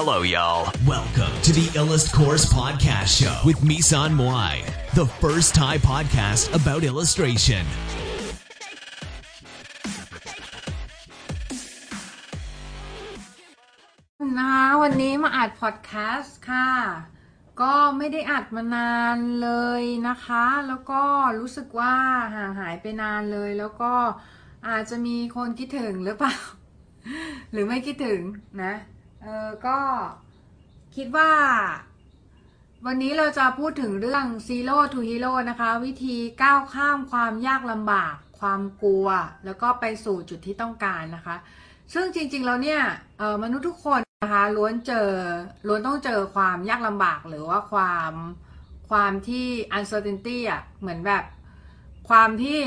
Hello, y'all. Welcome to the Illust Course Podcast Show with Misan Moai, the first Thai podcast about illustration. นะวันนี้มาอัดพอดแคสต์ค่ะ ก็ไม่ได้อัดมานานเลยนะคะ แล้วก็รู้สึกว่าห่างหายไปนานเลย แล้วก็อาจจะมีคนคิดถึงหรือเปล่า หรือไม่คิดถึงนะ เออก็คิดว่า วันนี้เราจะพูดถึงเรื่อง Zero to Hero นะคะ วิธีก้าวข้ามความยากลำบาก ความกลัว แล้วก็ไปสู่จุดที่ต้องการนะคะ ซึ่งจริงๆแล้วเนี่ยเออมนุษย์ทุกคนนะคะล้วนเจอล้วนต้องเจอความยากลำบากหรือว่าความความที่ uncertainty อะเหมือนแบบความที่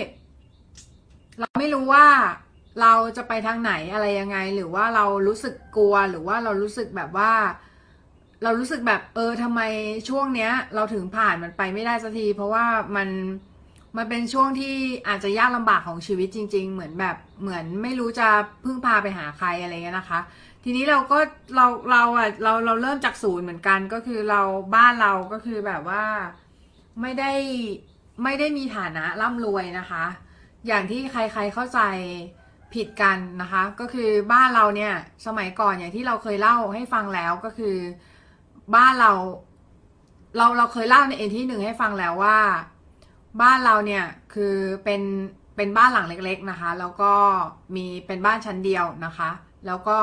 เราไม่รู้ว่า เราจะไปทางไหนอะไรยังไง หรือว่าเรารู้สึกกลัวหรือว่าเรารู้สึกแบบว่า เรารู้สึกแบบเออทำไมช่วงเนี้ย เราถึงผ่านมันไปไม่ได้สักที เพราะว่ามันมันเป็นช่วงที่อาจจะยากลำบากของชีวิตจริง ๆ เหมือนแบบเหมือนไม่รู้จะพึ่งพาไปหาใครอะไรเงี้ยนะคะ ทีนี้เราก็เราเราอะเราเราเริ่มจากศูนย์เหมือนกันก็คือเราบ้านเราก็คือแบบว่าไม่ได้ไม่ได้มีฐานะร่ำรวยนะคะ อย่างที่ใครๆเข้าใจ ผิดกันนะคะ ก็คือบ้านเราเนี่ยสมัยก่อนอย่างที่เราเคยเล่าให้ฟังแล้วก็คือบ้านเรา เราเราเคยเล่าในเอ็นที่หนึ่งให้ฟังแล้วว่า บ้านเราเนี่ยคือเป็นเป็นบ้านหลังเล็ก ๆนะคะ แล้วก็มีเป็นบ้านชั้นเดียวนะคะ แล้วก็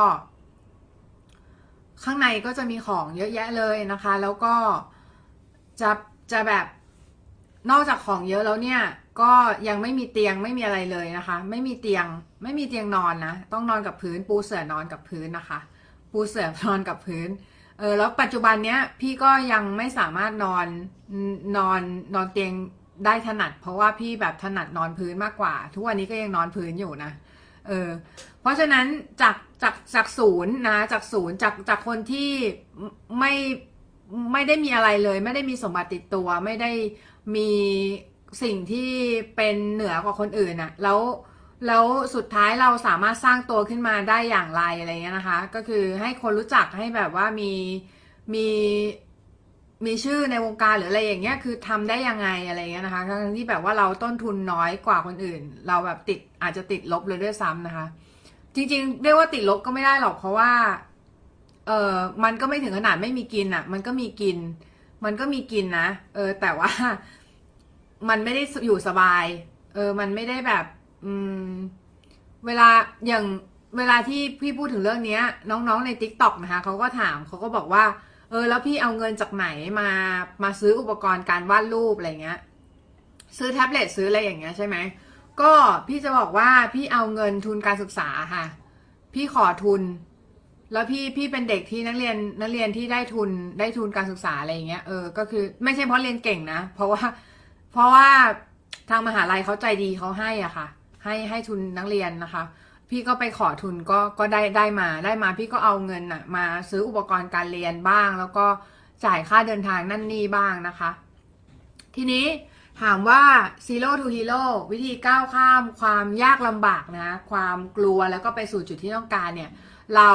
ข้างในก็จะมีของเยอะแยะเลยนะคะ แล้วก็จะจะแบบนอกจากของเยอะแล้วเนี่ย ก็ยังไม่มีเตียงไม่มีอะไรเลยนะคะ ไม่มีเตียงไม่มีเตียงนอนนะ ต้องนอนกับพื้นปูเสื่อนอนกับพื้นนะคะ ปูเสื่อนอนกับพื้นเออแล้วปัจจุบันเนี้ยพี่ก็ยังไม่สามารถนอนนอนนอนเตียงได้ถนัด เพราะว่าพี่แบบถนัดนอนพื้นมากกว่า ทุกวันนี้ก็ยังนอนพื้นอยู่นะเออเพราะฉะนั้นจากจากจากศูนย์นะจากศูนย์จากจากคนที่ไม่ไม่ได้มีอะไรเลย ไม่ได้มีสมบัติติดตัว ไม่ได้มี สิ่งที่เป็นเหนือกว่าคนอื่นอะแล้วแล้วสุดท้ายเราสามารถสร้างตัวขึ้นมาได้อย่างไรอะไรเงี้ยนะคะ ก็คือให้คนรู้จักให้แบบว่ามีมีมีชื่อในวงการหรืออะไรอย่างเงี้ยคือทำได้ยังไงอะไรเงี้ยนะคะทั้งที่แบบว่าเราต้นทุนน้อยกว่าคนอื่น เราแบบติดอาจจะติดลบเลยด้วยซ้ำนะคะ จริงๆ เรียกว่าติดลบก็ไม่ได้หรอกเพราะว่าเออมันก็ไม่ถึงขนาดไม่มีกินอ่ะ มันก็มีกิน มันก็มีกินนะเออแต่ว่า มันไม่ได้อยู่สบาย เออ มันไม่ได้แบบ อืม เวลาอย่างเวลาที่พี่พูดถึงเรื่องเนี้ย น้องๆใน TikTok นะคะเขาก็ถามเขาก็บอกว่า เออ แล้วพี่เอาเงินจากไหนมามาซื้ออุปกรณ์การวาดรูปอะไรเงี้ย ซื้อแท็บเล็ตซื้ออะไรอย่างเงี้ยใช่ไหมก็พี่จะบอกว่าพี่เอาเงินทุนการศึกษาค่ะ พี่ขอทุน แล้วพี่พี่เป็นเด็กที่นักเรียนนักเรียนที่ได้ทุนได้ทุนการศึกษาอะไรอย่างเงี้ยเออก็คือไม่ใช่เพราะเรียนเก่งนะ เพราะว่า เพราะว่าทางมหาลัยเขาใจดีเขาให้อะค่ะ ให้ให้ทุนนักเรียนนะคะ พี่ก็ไปขอทุนก็ก็ได้ได้มาได้มา พี่ก็เอาเงินน่ะ มาซื้ออุปกรณ์การเรียนบ้าง แล้วก็จ่ายค่าเดินทางนั่นนี่บ้างนะคะ ทีนี้ถามว่า zero to hero วิธีก้าวข้ามความยากลำบากนะ ความกลัวแล้วก็ไปสู่จุดที่ต้องการเนี่ย เรา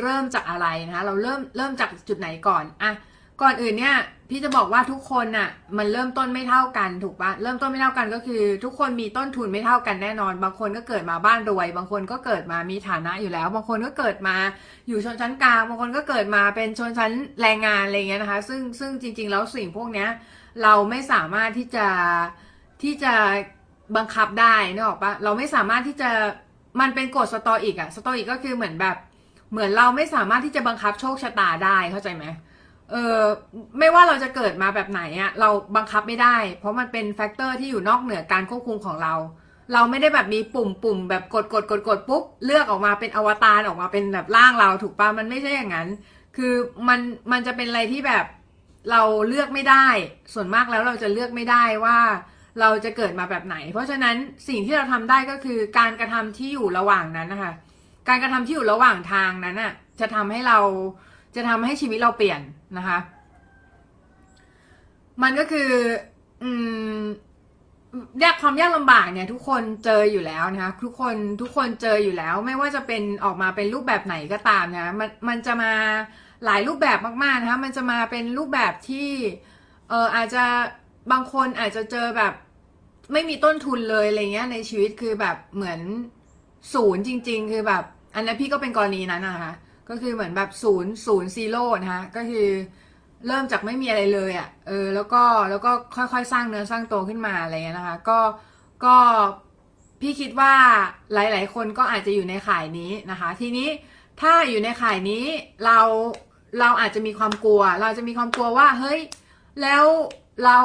เริ่มจากอะไรนะคะ เราเริ่มเริ่มจากจุดไหนก่อนอะ ก่อนอื่นเนี่ยพี่จะบอกว่าทุกคนน่ะ มันเริ่มต้นไม่เท่ากันถูกปะเริ่มต้นไม่เท่ากันก็คือ ทุกคนมีต้นทุนไม่เท่ากันแน่นอน บางคนก็เกิดมาบ้านรวย บางคนก็เกิดมามีฐานะอยู่แล้ว บางคนก็เกิดมาอยู่ชนชั้นกลางบางคนก็เกิดมาเป็นชนชั้นแรงงานอะไรเงี้ยนะคะ ซึ่งซึ่งจริง ๆ แล้วสิ่งพวกเนี้ย เราไม่สามารถที่จะที่จะบังคับได้นึกออกปะเราไม่สามารถที่จะมันเป็นกฎสตออีกอะสตออีกก็คือเหมือนแบบ เหมือนเราไม่สามารถที่จะบังคับโชคชะตาได้เข้าใจไหมเออไม่ว่าเราจะเกิดมาแบบไหนอะเราบังคับไม่ได้ เพราะมันเป็น factor ที่อยู่นอกเหนือการควบคุมของเรา เราไม่ได้แบบมีปุ่มปุ่มแบบกดกดกดกดปุ๊บเลือกออกมาเป็นอวตารออกมาเป็นแบบร่างเราถูกปะมันไม่ใช่อย่างนั้น คือมันมันจะเป็นอะไรที่แบบเราเลือกไม่ได้ ส่วนมากแล้วเราจะเลือกไม่ได้ว่าเราจะเกิดมาแบบไหน เพราะฉะนั้นสิ่งที่เราทำได้ก็คือการกระทำที่อยู่ระหว่างนั้นนะคะ การกระทำที่อยู่ระหว่างทางนั้นน่ะจะทำให้เรา จะทำให้ชีวิตเราเปลี่ยนนะคะ มันก็คือ อืมยากความยากลำบากเนี่ย ทุกคนเจออยู่แล้วนะคะ ทุกคนทุกคนเจออยู่แล้ว ไม่ว่าจะเป็นออกมาเป็นรูปแบบไหนก็ตามนะมันมันจะมาหลายรูปแบบมากๆนะคะ มันจะมาเป็นรูปแบบที่ เอออาจจะบางคนอาจจะเจอแบบ ไม่มีต้นทุนเลยอะไรเงี้ย ในชีวิตคือแบบเหมือนศูนย์จริง ๆ คือแบบ อันนั้นพี่ก็เป็นกรณีนั้นนะคะ ก็คือเหมือนแบบศูนย์ศูนย์ซีโร่นะคะก็คือเริ่มจากไม่มีอะไรเลยอะ่ะเออแล้วก็แล้วก็ค่อยๆ สร้างเนื้อสร้างตัวขึ้นมาอะไรเงี้ยนะคะก็ก็พี่คิดว่าหลาย ๆ คนก็อาจจะอยู่ในข่ายนี้นะคะ ทีนี้ถ้าอยู่ในข่ายนี้เราเราอาจจะมีความกลัว เราจะมีความกลัวว่าเฮ้ยแล้วเรา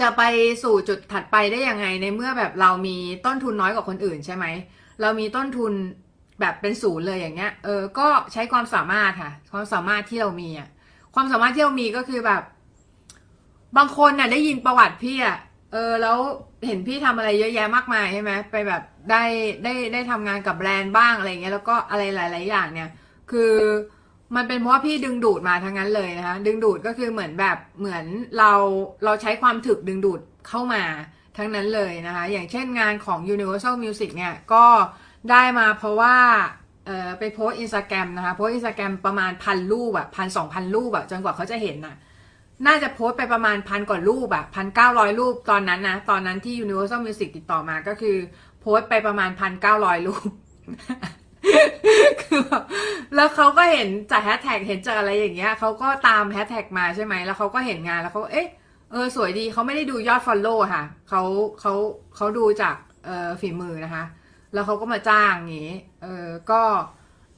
จะไปสู่จุดถัดไปได้ยังไงในเมื่อแบบเรามีต้นทุนน้อยกว่าคนอื่นใช่ไหมเรามีต้นทุน แบบเป็นศูนย์เลยอย่างเงี้ย เออ ก็ใช้ความสามารถค่ะ ความสามารถที่เรามีอะ ความสามารถที่เรามีก็คือแบบ บางคนน่ะ ได้ยินประวัติพี่อะ เออ แล้วเห็นพี่ทำอะไรเยอะแยะมากมายใช่ไหมไปแบบได้ได้ได้ทำงานกับแบรนด์บ้างอะไรเงี้ย แล้วก็อะไรหลาย ๆ อย่างเนี่ย คือมันเป็นเพราะว่าพี่ดึงดูดมาทั้งนั้นเลยนะคะ ดึงดูดก็คือเหมือนแบบเหมือนเราเราใช้ความถึกดึงดูดเข้ามาทั้งนั้นเลยนะคะ อย่างเช่นงานของ Universal Music เนี่ยก็ ได้มาเพราะว่าเออไปโพสตาแกรมนะคะโพสตาแกรมประมาณพันรูปอะพันสองพันรูปอะจนกว่าเขาจะเห็นน่ะ น่าจะโพสต์ไปประมาณพันกว่ารูปอะพันเก้าร้อยรูปตอนนั้นนะ ตอนนั้นที่ Universal Music ติดต่อมาก็คือโพสไปประมาณพันเก้าร้อยรูปคือแบบแล้วเขาก็เห็นจากแฮชแท็กเห็นจากอะไรอย่างเงี้ยเขาก็ตามแฮชแท็กมาใช่ไหมแล้วเขาก็เห็นงานแล้วเขาเอ๊ะเออสวยดีเขาไม่ได้ดูยอดฟอลโล่ค่ะเขาเขาเขาดูจากเออฝีมือนะคะ แล้วเขาก็มาจ้างอย่างงี้ เออ ก็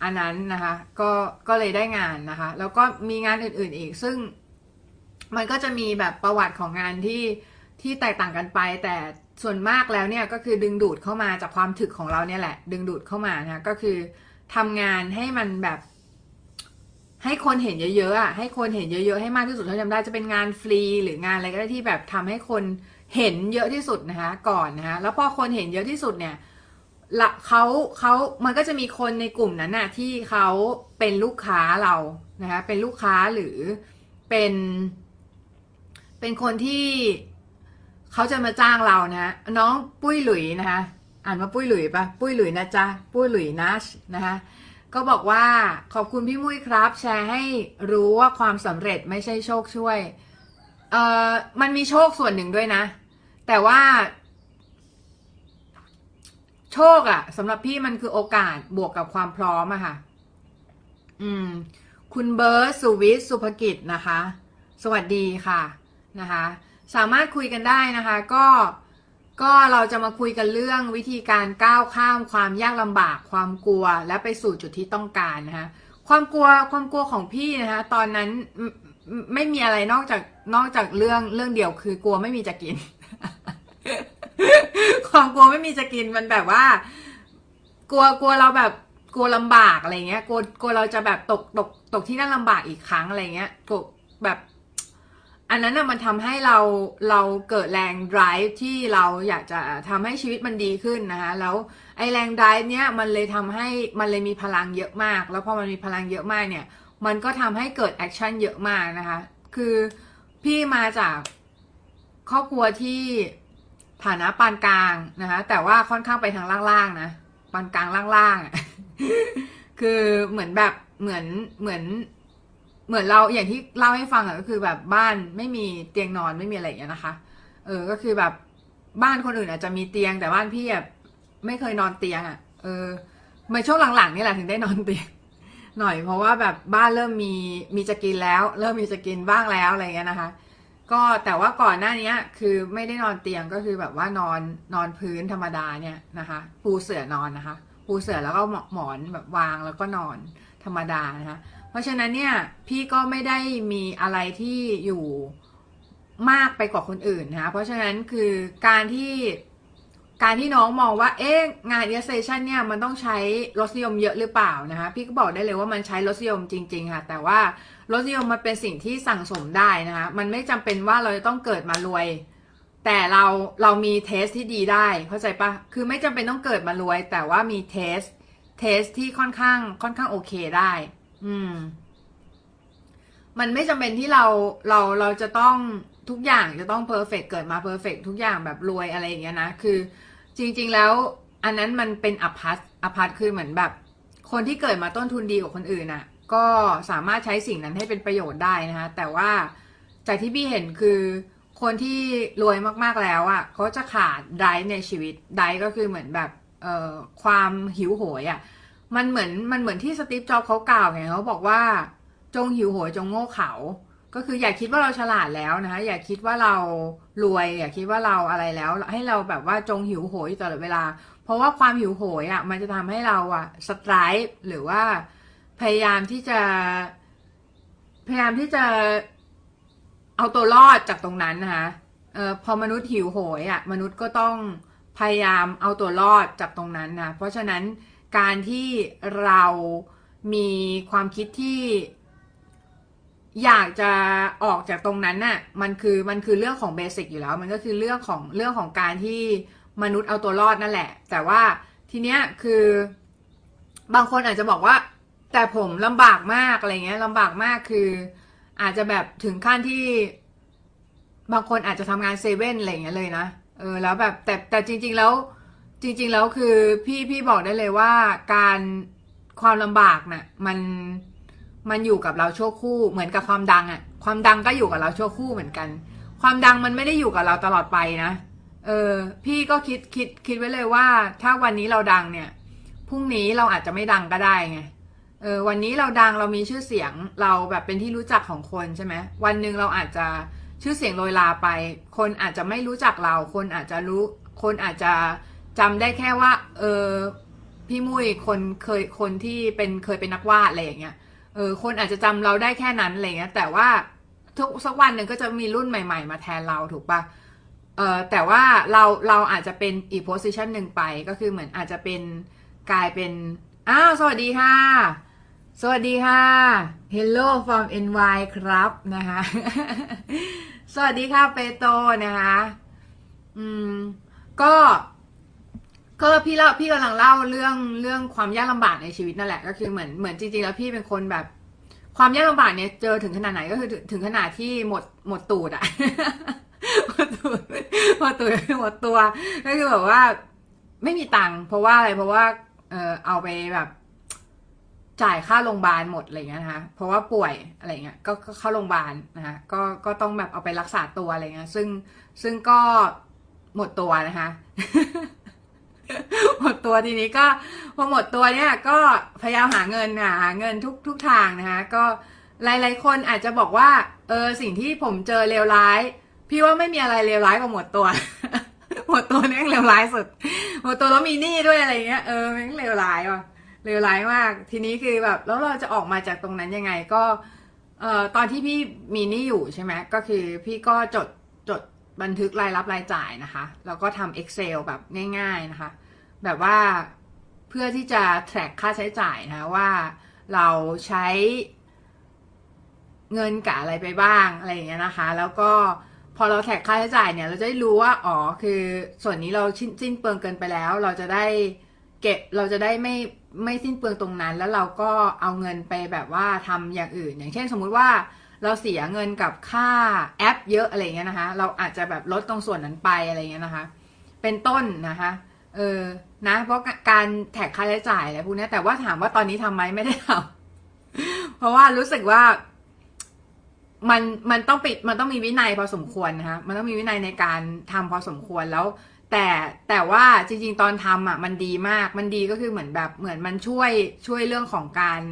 อันนั้นนะคะ ก็ ก็เลยได้งานนะคะ แล้วก็มีงานอื่นๆอีก ซึ่งมันก็จะมีแบบประวัติของงานที่ ที่แตกต่างกันไป แต่ส่วนมากแล้วเนี่ยก็คือดึงดูดเข้ามาจากความถึกของเราเนี่ยแหละ ดึงดูดเข้ามานะ ก็คือทำงานให้มันแบบ ให้คนเห็นเยอะๆอะ ให้คนเห็นเยอะๆ ให้มากที่สุดเท่าที่ทำได้ จะเป็นงานฟรีหรืองานอะไรก็ได้ที่แบบทำให้คนเห็นเยอะที่สุดนะคะ ก่อนนะคะ แล้วพอคนเห็นเยอะที่สุดเนี่ย ละเขาเขามันก็จะมีคนในกลุ่มนั้นน่ะที่เขาเป็นลูกค้าเรานะคะเป็นลูกค้าหรือเป็น เป็นคนที่เขาจะมาจ้างเรานะน้องปุ้ยหลุยนะคะอ่านว่าปุ้ยหลุยปะปุ้ยหลุยนะจ๊ะปุ้ยหลุยนัชนะคะก็บอกว่าขอบคุณพี่มุ้ยครับ แชร์ให้รู้ว่าความสำเร็จไม่ใช่โชคช่วยเอ่อมันมีโชคส่วนหนึ่งด้วยนะ แต่ว่า โชคอะสำหรับพี่มันคือโอกาสบวกกับความพร้อมอะค่ะ อืม คุณเบิร์ตสุวิทย์สุภกิจนะคะ สวัสดีค่ะนะคะ สามารถคุยกันได้นะคะ ก็ก็เราจะมาคุยกันเรื่องวิธีการก้าวข้ามความยากลำบากความกลัวและไปสู่จุดที่ต้องการนะคะความกลัวความกลัวของพี่นะคะตอนนั้นไม่มีอะไรนอกจากนอกจากเรื่องเรื่องเดียวคือกลัวไม่มีจะกิน ความกลัวไม่มีจะกินมันแบบว่า กลัวกลัวเราแบบกลัวลำบากอะไรเงี้ยกลัวกลัวเราจะแบบตกตกตกที่นั่งลำบากอีกครั้งอะไรเงี้ยกลัวแบบ อันนั้นน่ะมันทำให้เราเราเกิดแรง drive ที่เราอยากจะทำให้ชีวิตมันดีขึ้นนะคะแล้วไอแรง drive เนี้ยมันเลยทำให้มันเลยมีพลังเยอะมาก แล้วพอมันมีพลังเยอะมากเนี่ย มันก็ทำให้เกิดแอคชั่นเยอะมากนะคะ คือพี่มาจากครอบครัวที่ ฐานะปานกลางนะคะแต่ว่าค่อนข้างไปทางล่างๆนะปานกลางล่างๆอะคือเหมือนแบบเหมือนเหมือน เหมือนเราอย่างที่เล่าให้ฟังอะก็คือแบบบ้านไม่มีเตียงนอนไม่มีอะไรอย่างเงี้นะคะ เออก็คือแบบบ้านคนอื่นอาจจะมีเตียงแต่บ้านพี่อะไม่เคยนอนเตียงอะเออมาช่วงหลังๆนี่แหละถึงได้นอนเตียงหน่อยเพราะว่าแบบบ้านเริ่มมีมีจะกินแล้ว เริ่มมีจะกินบ้างแล้วอะไรเงี้ยนะคะ ก็แต่ว่าก่อนหน้านี้คือไม่ได้นอนเตียงก็คือแบบว่านอนนอนพื้นธรรมดาเนี่ยนะคะ ปูเสื่อนอนนะคะ ปูเสื่อแล้วก็หมอนแบบวางแล้วก็นอนธรรมดานะคะ เพราะฉะนั้นเนี่ยพี่ก็ไม่ได้มีอะไรที่อยู่มากไปกว่าคนอื่นนะคะ เพราะฉะนั้นคือการที่การที่น้องมองว่า เอ๊ะ งาน illustration เนี่ย มันต้องใช้รสนิยมเยอะหรือเปล่านะคะ พี่ก็บอกได้เลยว่ามันใช้รสนิยมจริง ๆ ค่ะ แต่ว่า รสนิยมมันเป็นสิ่งที่สั่งสมได้นะคะมันไม่จำเป็นว่าเราจะต้องเกิดมารวย แต่เราเรามี taste ที่ดีได้เข้าใจปะคือไม่จำเป็นต้องเกิดมารวย แต่ว่ามี taste taste ที่ค่อนข้างค่อนข้างโอเคได้ อืม มันไม่จำเป็นที่เราเราเราจะต้องทุกอย่างจะต้อง perfect เกิดมา perfect ทุกอย่างแบบรวยอะไรอย่างเงี้ยนะคือจริง ๆ แล้วอันนั้นมันเป็น apart apart คือเหมือนแบบ คนที่เกิดมาต้นทุนดีกว่าคนอื่นอะ ก็สามารถใช้สิ่งนั้นให้เป็นประโยชน์ได้นะคะ แต่ว่าจากที่พี่เห็นคือคนที่รวยมากๆแล้วอะ่ะเขาจะขาดไดในชีวิตไดก็คือเหมือนแบบเอ่อความหิวโหยอะ่ะมันเหมือนมันเหมือนที่สตีฟจ็อบเขากล่าวไงเขาบอกว่าจงหิวโหยจงโง่เขาก็คืออย่าคิดว่าเราฉลาดแล้วนะคะอย่าคิดว่าเรารวย อย่าคิดว่าเราอะไรแล้ว ให้เราแบบว่าจงหิวโหยตลอดเวลา เพราะว่าความหิวโหยอะมันจะทำให้เราอะสไตร์หรือว่า พยายามที่จะ พยายามที่จะเอาตัวรอดจากตรงนั้นนะคะเออพอมนุษย์หิวโหยอะมนุษย์ก็ต้องพยายามเอาตัวรอดจากตรงนั้นนะเพราะฉะนั้นการที่เรามีความคิดที่อยากจะออกจากตรงนั้นน่ะ มันคือมันคือเรื่องของเบสิกอยู่แล้ว มันก็คือเรื่องของเรื่องของการที่มนุษย์เอาตัวรอดนั่นแหละ แต่ว่าทีเนี้ยคือบางคนอาจจะบอกว่า แต่ผมลำบากมากอะไรเงี้ยลำบากมากคือ อาจจะแบบถึงขั้นที่ บางคนอาจจะทำงานเซเว่นอะไรเงี้ยเลยนะเออแล้วแบบแต่แต่จริง ๆ แล้ว จริง ๆ แล้วคือพี่พี่บอกได้เลยว่าการความลำบากน่ะ มันมันอยู่กับเราชั่วคู่เหมือนกับความดังอะ่ะ ความดังก็อยู่กับเราชั่วคู่เหมือนกัน ความดังมันไม่ได้อยู่กับเราตลอดไปนะเออพี่ก็คิดคิดคิดไว้เลยว่า ถ้าวันนี้เราดังเนี่ยพรุ่งนี้เราอาจจะไม่ดังก็ได้ไง เออวันนี้เราดังเรามีชื่อเสียงเราแบบเป็นที่รู้จักของคนใช่ไหมวันหนึ่งเราอาจจะชื่อเสียงโรยลาไป คนอาจจะไม่รู้จักเรา คนอาจจะรู้ คนอาจจะจำได้แค่ว่า เออพี่มุ้ยคนเคยคนที่เป็นเคยเป็นนักวาดอะไรอย่างเงี้ยเออคนอาจจะจำเราได้แค่นั้นอะไรเงี้ย แต่ว่าทุกสักวันหนึ่งก็จะมีรุ่นใหม่ ๆ มาแทนเราถูกปะเออแต่ว่าเราเราอาจจะเป็นอีกโพสิชันหนึ่งไปก็คือเหมือนอาจจะเป็นกลายเป็นอ้าวสวัสดีค่ะ สวัสดีค่ะ Hello from NY ครับนะคะ สวัสดีค่ะเปโตนะคะ อืม ก็ ก็พี่เล่าพี่กำลังเล่าเรื่องเรื่องความยากลำบากในชีวิตนั่นแหละ ก็คือเหมือนเหมือนจริงๆแล้วพี่เป็นคนแบบ ความยากลำบากเนี่ยเจอถึงขนาดไหนก็คือถึงขนาดที่หมดหมดตูดอะหมดตูดหมดตูดหมดตัว ก็คือแบบว่า ไม่มีตังค์เพราะว่าอะไรเพราะว่า เออเอาไปแบบ จ่ายค่าโรงพยาบาลหมดอะไรเงี้ยนะคะ เพราะว่าป่วยอะไรเงี้ย ก็เข้าโรงพยาบาลนะคะก็ก็ต้องแบบเอาไปรักษาตัวอะไรเงี้ย ซึ่งซึ่งก็หมดตัวนะคะ หมดตัวทีนี้ก็พอหมดตัวเนี่ย ก็พยายามหาเงินหาเงินทุกทุกทางนะคะก็หลายๆคนอาจจะบอกว่า เออสิ่งที่ผมเจอเลวร้าย พี่ว่าไม่มีอะไรเลวร้ายกว่าหมดตัว หมดตัวนี่เลวร้ายสุด หมดตัวแล้วมีหนี้ด้วยอะไรเงี้ยเออมันเลวร้ายว่ะ เลวร้ายมาก ทีนี้คือแบบแล้วเราจะออกมาจากตรงนั้นยังไงก็เอ่อตอนที่พี่มีนี้อยู่ใช่ไหมก็คือพี่ก็จดจดบันทึกรายรับรายจ่ายนะคะ แล้วก็ทำ Excel แบบง่าย ๆนะคะ แบบว่าเพื่อที่จะ track ค่าใช้จ่ายนะว่าเราใช้เงินกับอะไรไปบ้างอะไรอย่างเงี้ยนะคะ แล้วก็พอเราแท็กค่าใช้จ่ายเนี่ย เราจะได้รู้ว่าอ๋อคือส่วนนี้เราสิ้นเปลืองเกินไปแล้ว เราจะได้เก็บเราจะได้ไม่ ไม่สิ้นเปลืองตรงนั้น แล้วเราก็เอาเงินไปแบบว่าทำอย่างอื่น อย่างเช่นสมมุติว่าเราเสียเงินกับค่าแอปเยอะอะไรเงี้ยนะคะ เราอาจจะแบบลดตรงส่วนนั้นไปอะไรเงี้ยนะคะ เป็นต้นนะคะเออนะเพราะการแท็กค่าใช้จ่ายอะไรพวกนี้แต่ว่าถามว่าตอนนี้ทำไหมไม่ได้ทำเพราะว่ารู้สึกว่ามันมันต้องปิดมันต้องมีวินัยพอสมควรนะคะมันต้องมีวินัยในการทำพอสมควรแล้ว แต่แต่ว่าจริง ๆ ตอนทำอะมันดีมากมันดีก็คือเหมือนแบบเหมือนมันช่วยช่วยเรื่องของการ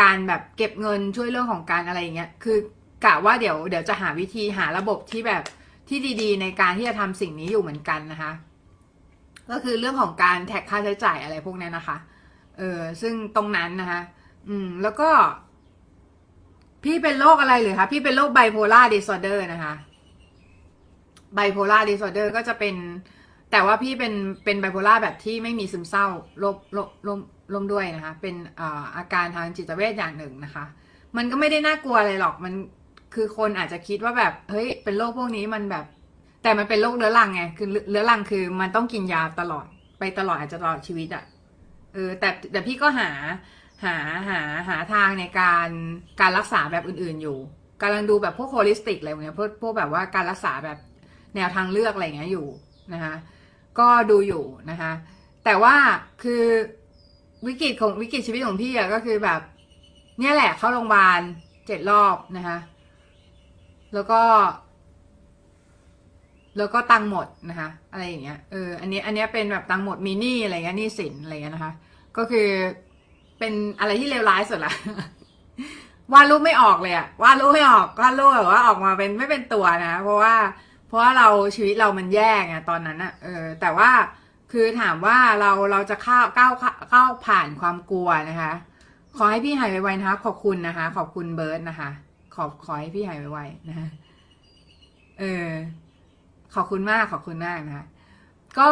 การแบบเก็บเงินช่วยเรื่องของการอะไรอย่างเงี้ยคือกะว่าเดี๋ยวเดี๋ยวจะหาวิธีหาระบบที่แบบที่ดี ๆ ในการที่จะทำสิ่งนี้อยู่เหมือนกันนะคะ ก็คือเรื่องของการ track ค่าใช้จ่ายอะไรพวกนี้นะคะเออซึ่งตรงนั้นนะคะอืมแล้วก็ พี่เป็นโรคอะไรหรือคะพี่เป็นโรค bipolar disorder นะคะ bipolar disorder ก็จะเป็น แต่ว่าพี่เป็นเป็นไบโพล่าแบบที่ไม่มีซึมเศร้าโรคโรคโรคร่วมด้วยนะคะ เป็นอาการทางจิตเวชอย่างหนึ่งนะคะ มันก็ไม่ได้น่ากลัวอะไรหรอกมันคือคนอาจจะคิดว่าแบบเฮ้ยเป็นโรคพวกนี้มันแบบ แต่มันเป็นโรคเรื้อรังไงคือเรื้อรังคือมันต้องกินยาตลอดไปตลอดอาจจะตลอดชีวิตอะ่ะเออแต่แต่พี่ก็หาหาหาหาทางในการการรักษาแบบอื่น ๆอยู่กำลังดูแบบพวก holistic อะไรเงี้ยพวกพวกแบบว่าการรักษาแบบ แนวทางเลือกอะไรเงี้ยอยู่นะคะก็ดูอยู่นะคะแต่ว่าคือวิกฤตของวิกฤตชีวิตของพี่อะก็คือแบบ เนี่ยแหละเข้าโรงพยาบาลเจ็ดรอบนะคะแล้วก็แล้วก็ตังหมดนะคะอะไรอย่างเงี้ยเอออันนี้อันนี้เป็นแบบตังหมดมีหนี้อะไรเงี้ยหนี้สินอะไรเงี้ยนะคะ ก็คือเป็นอะไรที่เลวร้ายสุดละวาดรูปไม่ออกเลยอะวาดรูปไม่ออกวาดรูปแบบว่าออกมาเป็นไม่เป็นตัวนะ เพราะว่า ราะว่าเราชีวิตเรามันแย่ไงตอนนั้นอะเออ แต่ว่าคือถามว่าเราเราจะข้าก้าวก้าวผ่านความกลัวนะคะ ขอให้พี่หายไวๆนะคะ ขอบคุณนะคะ ขอบคุณเบิร์ดนะคะ ขอขอให้พี่หายไวๆนะคะเออ ขอบคุณมากขอบคุณมากนะคะ ก็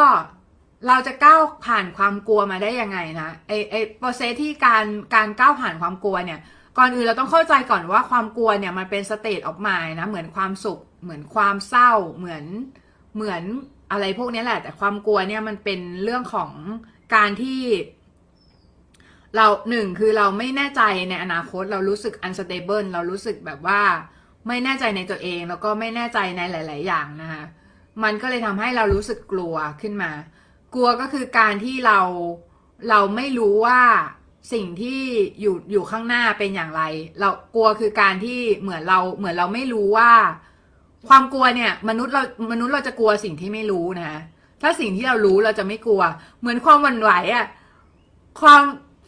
เราจะก้าวผ่านความกลัวมาได้ยังไงนะไอ้ไอ้ process ที่การการก้าวผ่านความกลัวเนี่ย ก่อนอื่นเราต้องเข้าใจก่อนว่าความกลัวเนี่ยมันเป็น state of mind นะเหมือนความสุข เหมือนความเศร้าเหมือนเหมือนอะไรพวกนี้แหละ แต่ความกลัวเนี่ยมันเป็นเรื่องของการที่ เราหนึ่งคือเราไม่แน่ใจในอนาคต เรารู้สึก unstable เรารู้สึกแบบว่า ไม่แน่ใจในตัวเอง แล้วก็ไม่แน่ใจในหลาย ๆ อย่างนะคะมันก็เลยทำให้เรารู้สึกกลัวขึ้นมา กลัวก็คือการที่เราเราไม่รู้ว่าสิ่งที่อยู่อยู่ข้างหน้าเป็นอย่างไร เรากลัวคือการที่เหมือนเราเหมือนเราไม่รู้ว่า ความกลัวเนี่ย มนุษย์เรามนุษย์เราจะกลัวสิ่งที่ไม่รู้นะถ้าสิ่งที่เรารู้เราจะไม่กลัว เหมือนความหวั่นไหวอะความ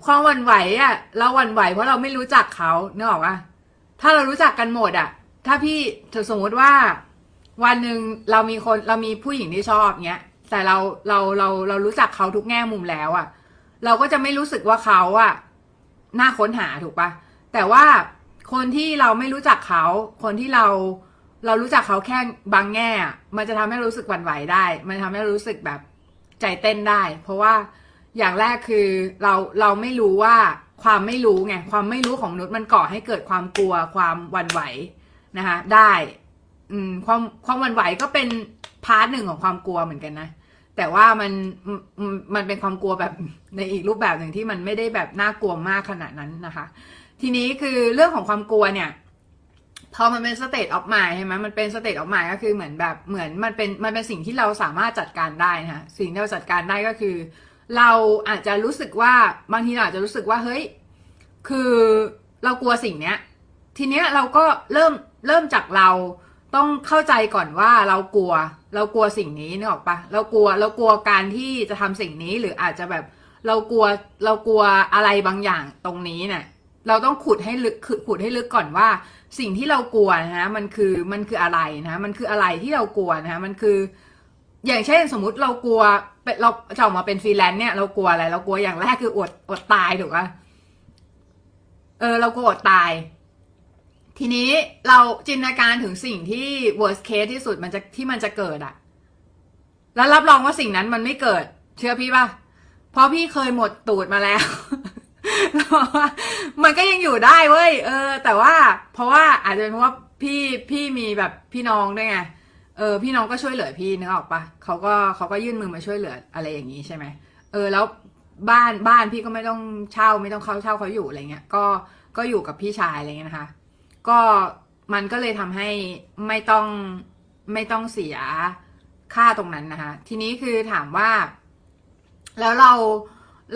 ความหวั่นไหวอะเราหวั่นไหวเพราะเราไม่รู้จักเขาเนออกปะถ้าเรารู้จักกันหมดอะถ้าพี่สมมติว่า วันหนึ่งเรามีคนเรามีผู้หญิงที่ชอบเงี้ยแต่เราเราเราเรารู้จักเขาทุกแง่มุมแล้วอะเราก็จะไม่รู้สึกว่าเขาอะน่าค้นหาถูกปะแต่ว่าคนที่เราไม่รู้จักเขา คนที่เรา เรารู้จักเขาแค่บางแง่ มันจะทำให้รู้สึกหวั่นไหวได้ มันทำให้รู้สึกแบบใจเต้นได้ เพราะว่าอย่างแรกคือเราเราไม่รู้ว่าความไม่รู้ไงความไม่รู้ของมนุษย์มันก่อให้เกิดความกลัวความหวั่นไหวนะคะได้ อืมความความหวั่นไหวก็เป็น part หนึ่งของความกลัวเหมือนกันนะแต่ว่ามันมันเป็นความกลัวแบบในอีกรูปแบบหนึ่งที่มันไม่ได้แบบน่ากลัวมากขนาดนั้นนะคะ ทีนี้คือเรื่องของความกลัวเนี่ย พอมันเป็น state of mind ใช่ไหมมันเป็น state of mind ก็คือเหมือนแบบเหมือนมันเป็นมันเป็นสิ่งที่เราสามารถจัดการได้นะสิ่งที่เราจัดการได้ก็คือ เราอาจจะรู้สึกว่าบางทีเราอาจจะรู้สึกว่าเฮ้ยคือเรากลัวสิ่งเนี้ย ทีเนี้ยเราก็เริ่มเริ่มจากเราต้องเข้าใจก่อนว่าเรากลัว เรากลัวสิ่งนี้นึกออกปะเรากลัวเรากลัวการที่จะทำสิ่งนี้หรืออาจจะแบบเรากลัวเรากลัวอะไรบางอย่างตรงนี้เนี่ยเราต้องขุดให้ลึกขุดให้ลึกก่อนว่า สิ่งที่เรากลัวนะฮะมันคือมันคืออะไรนะ มันคืออะไรที่เรากลัวนะฮะมันคือ อย่างเช่นสมมุติเรากลัวเราจะออกมาเป็นฟรีแลนซ์เนี่ยเรากลัวอะไรเรากลัวอย่างแรกคืออดอดตายถูกปะเออเรากลัวอดตาย ทีนี้เราจินตนาการถึงสิ่งที่ worst case ที่สุดมันจะที่มันจะเกิดอะแล้วรับรองว่าสิ่งนั้นมันไม่เกิด เชื่อพี่ป่ะเพราะพี่เคยหมดตูดมาแล้ว มันก็ยังอยู่ได้เว้ยเออ แต่ว่า เพราะว่าอาจจะเป็นเพราะว่าพี่พี่มีแบบพี่น้องด้วยไงเออพี่น้องก็ช่วยเหลือพี่นึกออกปะเขาก็เขาก็ยื่นมือมาช่วยเหลืออะไรอย่างนี้ใช่ไหมเออแล้วบ้านบ้านพี่ก็ไม่ต้องเช่าไม่ต้องเขาเช่าเขาอยู่อะไรเงี้ยก็ก็อยู่กับพี่ชายอะไรเงี้ยนะคะ ก็มันก็เลยทำให้ไม่ต้องไม่ต้องเสียค่าตรงนั้นนะคะ ทีนี้คือถามว่า แล้วเรา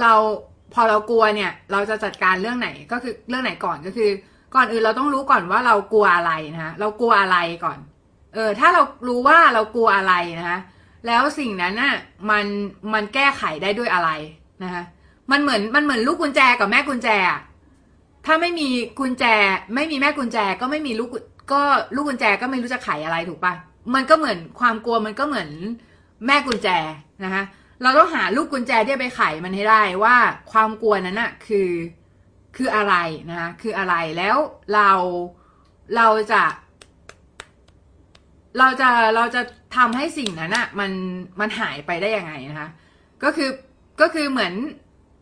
เรา พอเรากลัวเนี่ย เราจะจัดการเรื่องไหนก็คือเรื่องไหนก่อนก็คือ ก่อนอื่นเราต้องรู้ก่อนว่าเรากลัวอะไรนะคะเรากลัวอะไรก่อน เออ ถ้าเรารู้ว่าเรากลัวอะไรนะคะแล้วสิ่งนั้นน่ะมันมันแก้ไขได้ด้วยอะไรนะคะมันเหมือนมันเหมือนลูกกุญแจกับแม่กุญแจ ถ้าไม่มีกุญแจ ไม่มีแม่กุญแจก็ไม่มีลูกก็ลูกกุญแจก็ไม่รู้จะไขอะไรถูกปะมันก็เหมือนความกลัวมันก็เหมือนแม่กุญแจนะคะ เราต้องหาลูกกุญแจที่ไปไขมันให้ได้ว่าความกลัวนั้นน่ะคือคืออะไรนะคะคืออะไรแล้วเราเราจะ เราจะเราจะทำให้สิ่งนั้นอะมันมันหายไปได้ยังไงนะคะ ก็คือก็คือเหมือน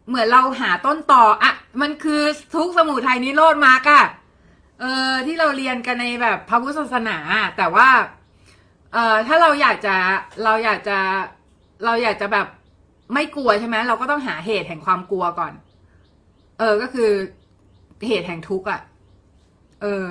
เหมือนเราหาต้นต่ออะมันคือทุกสมุทัยนิโรธมากอะเออที่เราเรียนกันในแบบพระพุทธศาสนา แต่ว่า เออถ้าเราอยากจะเราอยากจะ เราอยากจะแบบไม่กลัวใช่ไหมเราก็ต้องหาเหตุแห่งความกลัวก่อน เออก็คือเหตุแห่งทุกข์อะ เออ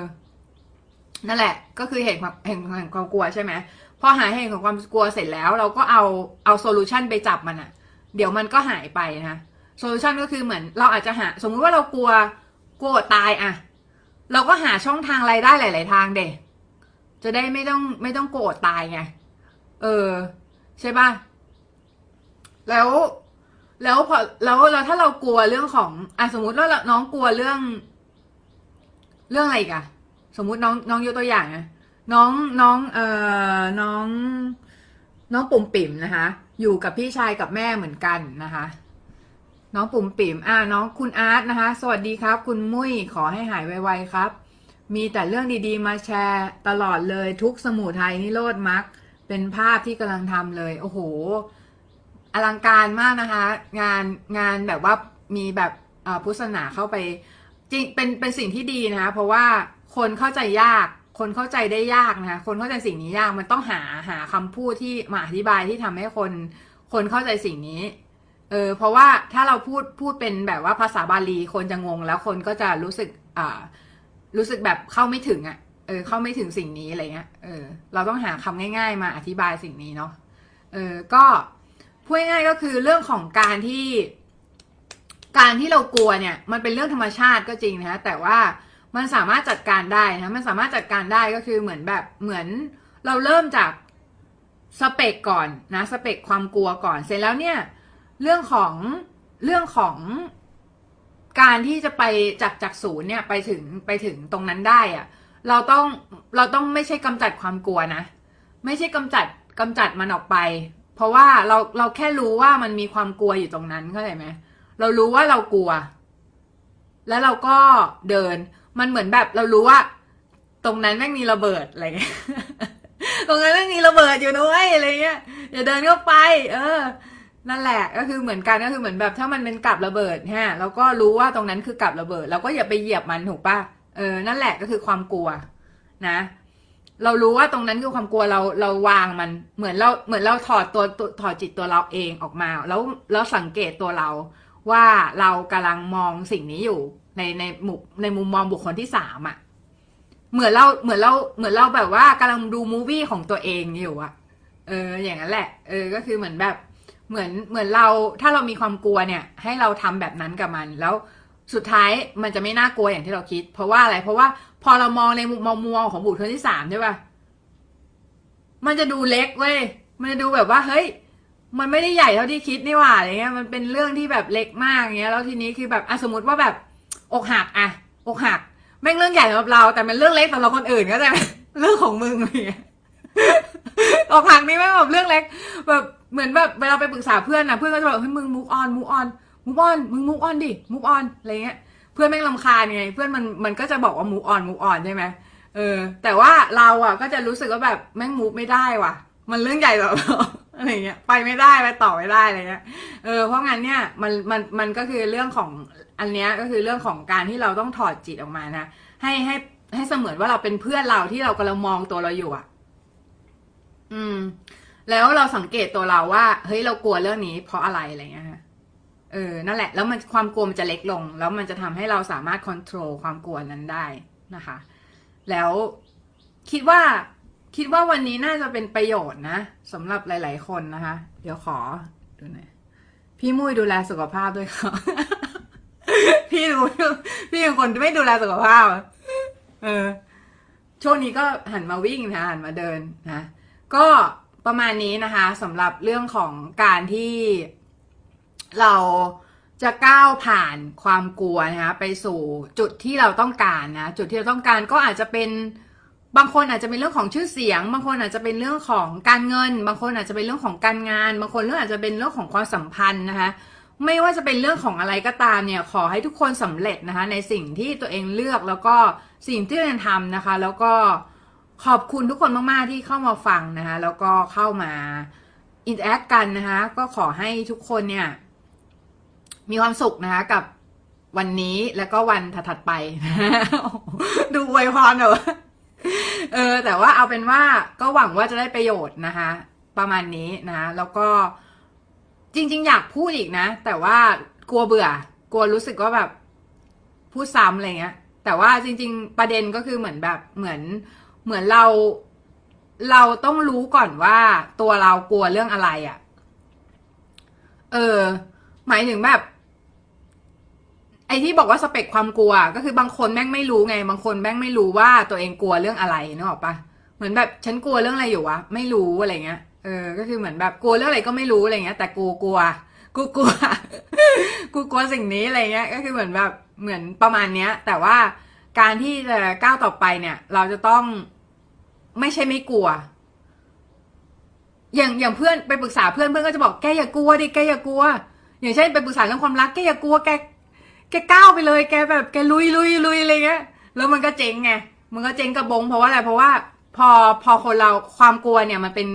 นั่นแหละ ก็คือเหตุแห่งแห่งความกลัวใช่ไหมพอหาเหตุของความกลัวเสร็จแล้ว เราก็เอาเอา solution ไปจับมันอะ เดี๋ยวมันก็หายไปนะ solution ก็คือเหมือนเราอาจจะหา สมมุติว่าเรากลัวกลัวตายอะ เราก็หาช่องทางรายได้หลาย ๆ ทางเดี๋ยวจะได้ไม่ต้องไม่ต้องกลัวอดตายไง เออ ใช่ป่ะ แล้วแล้วพอแล้วแล้วถ้าเรากลัวเรื่องของอะสมมติว่าน้องกลัวเรื่อง เรื่องอะไรกันสมมุติน้องน้องยกตัวอย่างนะน้องน้องเอ่อน้อง น้องปุ่มปิ่มนะคะ อยู่กับพี่ชายกับแม่เหมือนกันนะคะ น้องปุ่มปิ่ม อ่าน้องคุณอาร์ตนะคะ สวัสดีครับ คุณมุ้ยขอให้หายไวๆครับ มีแต่เรื่องดีๆ มาแชร์ตลอดเลยทุกสมุทัยนิโรธมักเป็นภาพที่กำลังทำเลย โอ้โห อลังการมากนะคะ งานงานแบบว่ามีแบบพุทธศาสนาเข้าไปจริงเป็นเป็นสิ่งที่ดีนะคะ เพราะว่าคนเข้าใจยาก คนเข้าใจได้ยากนะคะคนเข้าใจสิ่งนี้ยากมันต้องหาหาคำพูดที่มาอธิบายที่ทำให้คนคนเข้าใจสิ่งนี้เออเพราะว่าถ้าเราพูดพูดเป็นแบบว่าภาษาบาลีคนจะงง แล้วคนก็จะรู้สึกอ่ารู้สึกแบบเข้าไม่ถึงอะ่ะเออเข้าไม่ถึงสิ่งนี้อะไรเงี้ยเออเราต้องหาคำง่าย ๆ มาอธิบายสิ่งนี้เนาะเออก็ พูดง่ายๆก็คือเรื่องของการที่ การที่เรากลัวเนี่ย มันเป็นเรื่องธรรมชาติก็จริงนะ แต่ว่ามันสามารถจัดการได้นะมันสามารถจัดการได้ก็คือเหมือนแบบเหมือนเราเริ่มจากสเปกก่อนนะสเปกความกลัวก่อนเสร็จแล้วเนี่ย เรื่องของเรื่องของการที่จะไปจากจากศูนย์เนี่ยไปถึงไปถึงตรงนั้นได้อะเราต้องเราต้องไม่ใช่กำจัดความกลัวนะ ไม่ใช่กำจัดกำจัดมันออกไป เพราะว่าเราเราแค่รู้ว่ามันมีความกลัวอยู่ตรงนั้นเข้าใจไหมเรารู้ว่าเรากลัว แล้วเราก็เดิน มันเหมือนแบบ เรารู้ว่า ตรงนั้นแม่งมีระเบิดอะไรเงี้ยตรงนั้นแม่งมีระเบิดอยู่ด้วยอะไรเงี้ยอย่าเดินเข้าไป เออ นั่นแหละก็คือเหมือนกันก็คือเหมือนแบบ ถ้ามันเป็นกับระเบิดฮะเราก็รู้ว่าตรงนั้นคือกับระเบิดเราก็อย่าไปเหยียบมันถูกปะเออนั่นแหละก็คือความกลัว นะ เรารู้ว่าตรงนั้นคือความกลัวเราเราวางมันเหมือนเราเหมือนเราถอดตัวถอดจิตตัวเราเองออกมา แล้วแล้วสังเกตตัวเราว่าเรากำลังมองสิ่งนี้อยู่ในในมุมในมุมมองบุคคลที่สามอะ่ะ เหมือนเราเหมือนเราเหมือนเราแบบว่ากำลังดูมูวี่ของตัวเองอยู่อะเออ อย่างนั้นแหละ เออ ก็คือเหมือนแบบ เหมือนเหมือนเราถ้าเรามีความกลัวเนี่ย ให้เราทำแบบนั้นกับมันแล้วสุดท้ายมันจะไม่น่ากลัวอย่างที่เราคิด เพราะว่าอะไรเพราะว่า พอเรามองในมุมมองของบุคคลที่สามใช่ป่ะมันจะดูเล็กเว้ยมันจะดูแบบว่าเฮ้ยมันไม่ได้ใหญ่เท่าที่คิดนี่หว่าอะไรเงี้ย มันเป็นเรื่องที่แบบเล็กมากเงี้ย แล้วทีนี้คือแบบอะสมมติว่าแบบ อกหักอะอกหักแม่งเรื่องใหญ่สำหรับเรา แต่เป็นเรื่องเล็กสำหรับคนอื่นก็จะเรื่องของมึงเนี่ยอกหักนี่ไม่แบบเรื่องเล็ก แบบเหมือนแบบเวลาไปปรึกษาเพื่อนนะเพื่อนก็จะบอกให้มึงมุกออนมุกออนมุกออนมึงมุกออนดิมุกออนอะไรเงี้ย เพื่อนแม่งลำคาญไง เพื่อนมันมันก็จะบอกว่ามุกออนมุกออนใช่ไหมเออ แต่ว่าเราอะก็จะรู้สึกว่าแบบแม่งมุกไม่ได้ว่ะ มันเรื่องใหญ่แบบอะไรเงี้ย ไปไม่ได้ไปต่อไม่ได้อะไรเงี้ย เออ เพราะงั้นเนี่ยมันมันมันก็คือเรื่องของอันเนี้ยก็คือเรื่องของการที่เราต้องถอดจิตออกมานะ ให้ให้ให้เสมือนว่าเราเป็นเพื่อนเราที่เรากำลังมองตัวเราอยู่อะ อืม แล้วเราสังเกตตัวเราว่า เฮ้ยเรากลัวเรื่องนี้เพราะอะไรอะไรเงี้ย เออ นั่นแหละ แล้วมันความกลัวมันจะเล็กลง แล้วมันจะทำให้เราสามารถควบคุมความกลัวนั้นได้นะคะ แล้วคิดว่าคิดว่าวันนี้น่าจะเป็นประโยชน์นะสำหรับหลาย ๆ คนนะคะ เดี๋ยวขอดูหน่อยพี่มุ้ยดูแลสุขภาพด้วยค่ะพี่ดูพี่เป็นคนไม่ดูแลสุขภาพ เออ ช่วงนี้ก็หันมาวิ่งนะหันมาเดินนะก็ประมาณนี้นะคะสำหรับเรื่องของการที่ เราจะก้าวผ่านความกลัวนะคะไปสู่จุดที่เราต้องการนะจุดที่เราต้องการก็อาจจะเป็นบางคนอาจจะเป็นเรื่องของชื่อเสียง บางคนอาจจะเป็นเรื่องของการเงิน บางคนอาจจะเป็นเรื่องของการงาน บางคนเรื่องอาจจะเป็นเรื่องของความสัมพันธ์นะคะไม่ว่าจะเป็นเรื่องของอะไรก็ตามเนี่ยขอให้ทุกคนสำเร็จนะคะในสิ่งที่ตัวเองเลือกแล้วก็สิ่งที่ตัวเองทำนะคะ แล้วก็ขอบคุณทุกคนมากๆที่เข้ามาฟังนะคะแล้วก็เข้ามาอินแอคกันนะคะก็ขอให้ทุกคนเนี่ย มีความสุขนะคะกับวันนี้แล้วก็วันถัดๆไป ดูไวยพรเนอะเออ แต่ว่าเอาเป็นว่าก็หวังว่าจะได้ประโยชน์นะคะ ประมาณนี้นะแล้วก็จริง ๆ อยากพูดอีกนะ แต่ว่ากลัวเบื่อ กลัวรู้สึกว่าแบบพูดซ้ำอะไรเงี้ย แต่ว่าจริง ๆ ประเด็นก็คือเหมือนแบบเหมือนเหมือนเรา เราต้องรู้ก่อนว่าตัวเรากลัวเรื่องอะไรอะ่ะ เออ หมายถึงแบบ ไอ้ที่บอกว่าสเปคความกลัว ก็คือบางคนแม่งไม่รู้ไง บางคนแม่งไม่รู้ว่าตัวเองกลัวเรื่องอะไรนึกออกปะเหมือนแบบฉันกลัวเรื่องอะไรอยู่วะไม่รู้อะไรเงี้ยเออ ก็คือเหมือนแบบกลัวเรื่องอะไรก็ไม่รู้อะไรเงี้ย แต่กูกลัว กูกลัว กูกลัวสิ่งนี้อะไรเงี้ย ก็คือเหมือนแบบเหมือนประมาณเนี้ย แต่ว่าการที่จะก้าวต่อไปเนี่ย เราจะต้องไม่ใช่ไม่กลัว อย่างอย่างเพื่อนไปปรึกษาเพื่อนเพื่อนก็จะบอกแกอย่ากลัวดิแกอย่ากลัว อย่างเช่นไปปรึกษาเรื่องความรักแกอย่ากลัวแก แกก้าวไปเลย แกแบบแกลุยลุยลุยอะไรเงี้ย แล้วมันก็เจ๊งไง มันก็เจ๊งกระบง เพราะว่าอะไร เพราะว่าพอพอคนเราความกลัวเนี่ยมันเป็น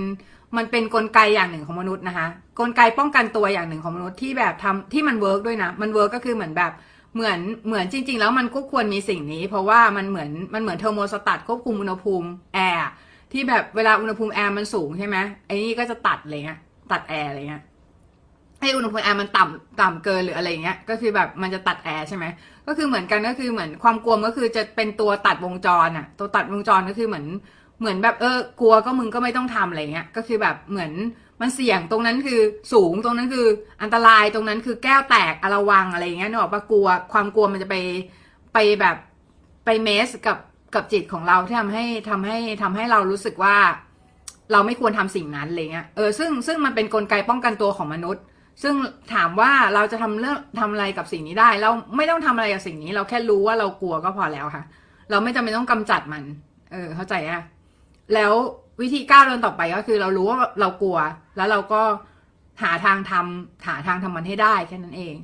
มันเป็นกลไกอย่างหนึ่งของมนุษย์นะคะ กลไกป้องกันตัวอย่างหนึ่งของมนุษย์ที่แบบทำที่มัน work ด้วยนะ มัน work ก็คือเหมือนแบบเหมือนเหมือนจริง ๆ แล้วมันก็ควรมีสิ่งนี้ เพราะว่ามันเหมือนมันเหมือน thermostat ควบคุมอุณหภูมิแอร์ที่แบบเวลาอุณหภูมิแอร์มันสูงใช่ไหมไอ้นี่ก็จะตัดอะไรเงี้ยตัดแอร์อะไรเงี้ย ให้อุณหภูมิแอร์มันต่ำต่ำเกินหรืออะไรเงี้ย ก็คือแบบมันจะตัดแอร์ใช่ไหม ก็คือเหมือนกันก็คือเหมือนความกลัวก็คือจะเป็นตัวตัดวงจรอะตัวตัดวงจรก็คือเหมือนเหมือนแบบเออกลัวก็มึงก็ไม่ต้องทำอะไรเงี้ย ก็คือแบบเหมือนมันเสี่ยงตรงนั้นคือสูงตรงนั้นคืออันตรายตรงนั้นคือแก้วแตกอระวังอะไรเงี้ยนึกออกปะกลัวความกลัวมันจะไปไปแบบไปเมสกับกับจิตของเราที่ทำให้ทำให้ทำให้เรารู้สึกว่า เราไม่ควรทำสิ่งนั้นอะไรเงี้ยเออซึ่งซึ่งมันเป็นนกลไกป้องกันตัวของมนุษย์ ซึ่งถามว่าเราจะทำเรื่องทำอะไรกับสิ่งนี้ได้ เราไม่ต้องทำอะไรกับสิ่งนี้ เราแค่รู้ว่าเรากลัวก็พอแล้วค่ะ เราไม่จำเป็นต้องกำจัดมัน เออ เข้าใจอะแล้ววิธีก้าวเดินต่อไปก็คือ เรารู้ว่าเรากลัว แล้วเราก็หาทางทำหาทางทำมันให้ได้แค่นั้นเอง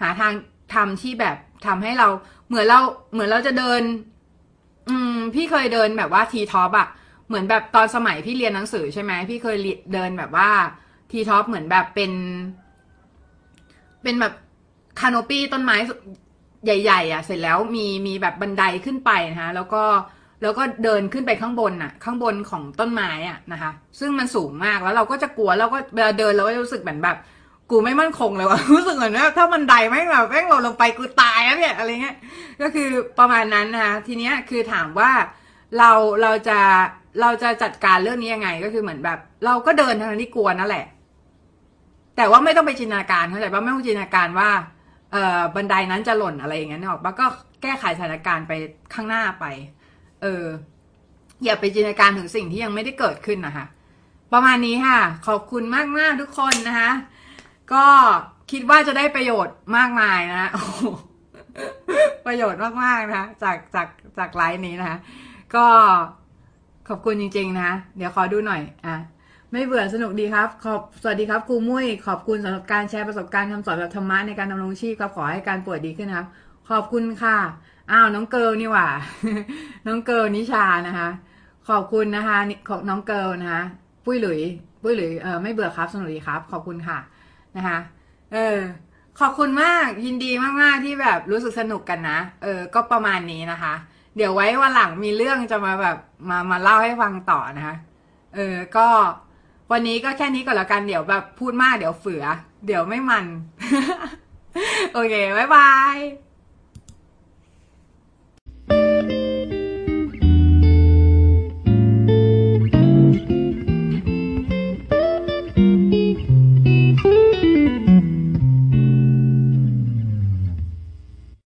หาทางทำที่แบบทำให้เราเหมือนเราเหมือนเราจะเดิน อืม พี่เคยเดินแบบว่าทีท็อปอะเหมือนแบบตอนสมัยพี่เรียนหนังสือใช่ไหมพี่เคยเดินแบบว่าทีท็อปเหมือนแบบเป็น เป็นแบบคานปี้ต้นไม้ใหญ่ ๆ อะ เสร็จแล้วมีมีแบบบันไดขึ้นไปนะคะแล้วก็แล้วก็เดินขึ้นไปข้างบนน่ะ ข้างบนของต้นไม้อะนะคะ ซึ่งมันสูงมากแล้วเราก็จะกลัวแล้วก็เวลาเดินเราก็รู้สึกเหมือนแบบ กูไม่มั่นคงเลยว่ะรู้สึกเหมือนว่าถ้ามันไดแม่งแบบแม่งเราลงไปกูตายแล้วเนี่ยอะไรเงี้ยก็คือประมาณนั้นนะคะทีเนี้ยคือถามว่าเราเราจะเราจะจัดการเรื่องนี้ยังไงก็คือเหมือนแบบ เราก็เดินทางที่กลัวนั่นแหละ แต่ว่าไม่ต้องไปจินตนาการเข้าใจป่ะไม่ต้องจินตนาการว่าเอ่อบันไดนั้นจะหล่นอะไรอย่างเงี้ยออกป่ะก็แก้ไขสถานการณ์ไปข้างหน้าไป เออ อย่าไปจินตนาการถึงสิ่งที่ยังไม่ได้เกิดขึ้นนะคะประมาณนี้ค่ะ ขอบคุณมากมากทุกคนนะคะ ก็คิดว่าจะได้ประโยชน์มากมายนะประโยชน์มากๆนะคะจากจากจากไลฟ์นี้นะคะก็ขอบคุณจริง ๆ นะ เดี๋ยวขอดูหน่อย อะ ไม่เบื่อสนุกดีครับ ขอบสวัสดีครับครูมุ้ยขอบคุณสำหรับการแชร์ประสบการณ์คำสอนแบบธรรมะในการดำรงชีพครับขอให้การป่วยดีขึ้นครับ ขอบคุณค่ะอ้าวน้องเกิลนี่หว่า น้องเกิลนิชานะคะ ขอบคุณนะคะของน้องเกิลนะคะปุ้ยหลุยปุ้ยหลุยเออไม่เบื่อครับสนุกดีครับ ขอบคุณค่ะนะคะ เออ ขอบคุณมากยินดีมากๆที่แบบรู้สึกสนุกกันนะเออ ก็ประมาณนี้นะคะ เดี๋ยวไว้วันหลังมีเรื่องจะมาแบบมามาเล่าให้ฟังต่อนะคะ เออก็ วันนี้ก็แค่นี้ก่อนละกันเดี๋ยวแบบพูดมากเดี๋ยวเฟือ เดี๋ยวไม่มัน โอเค บ๊ายบาย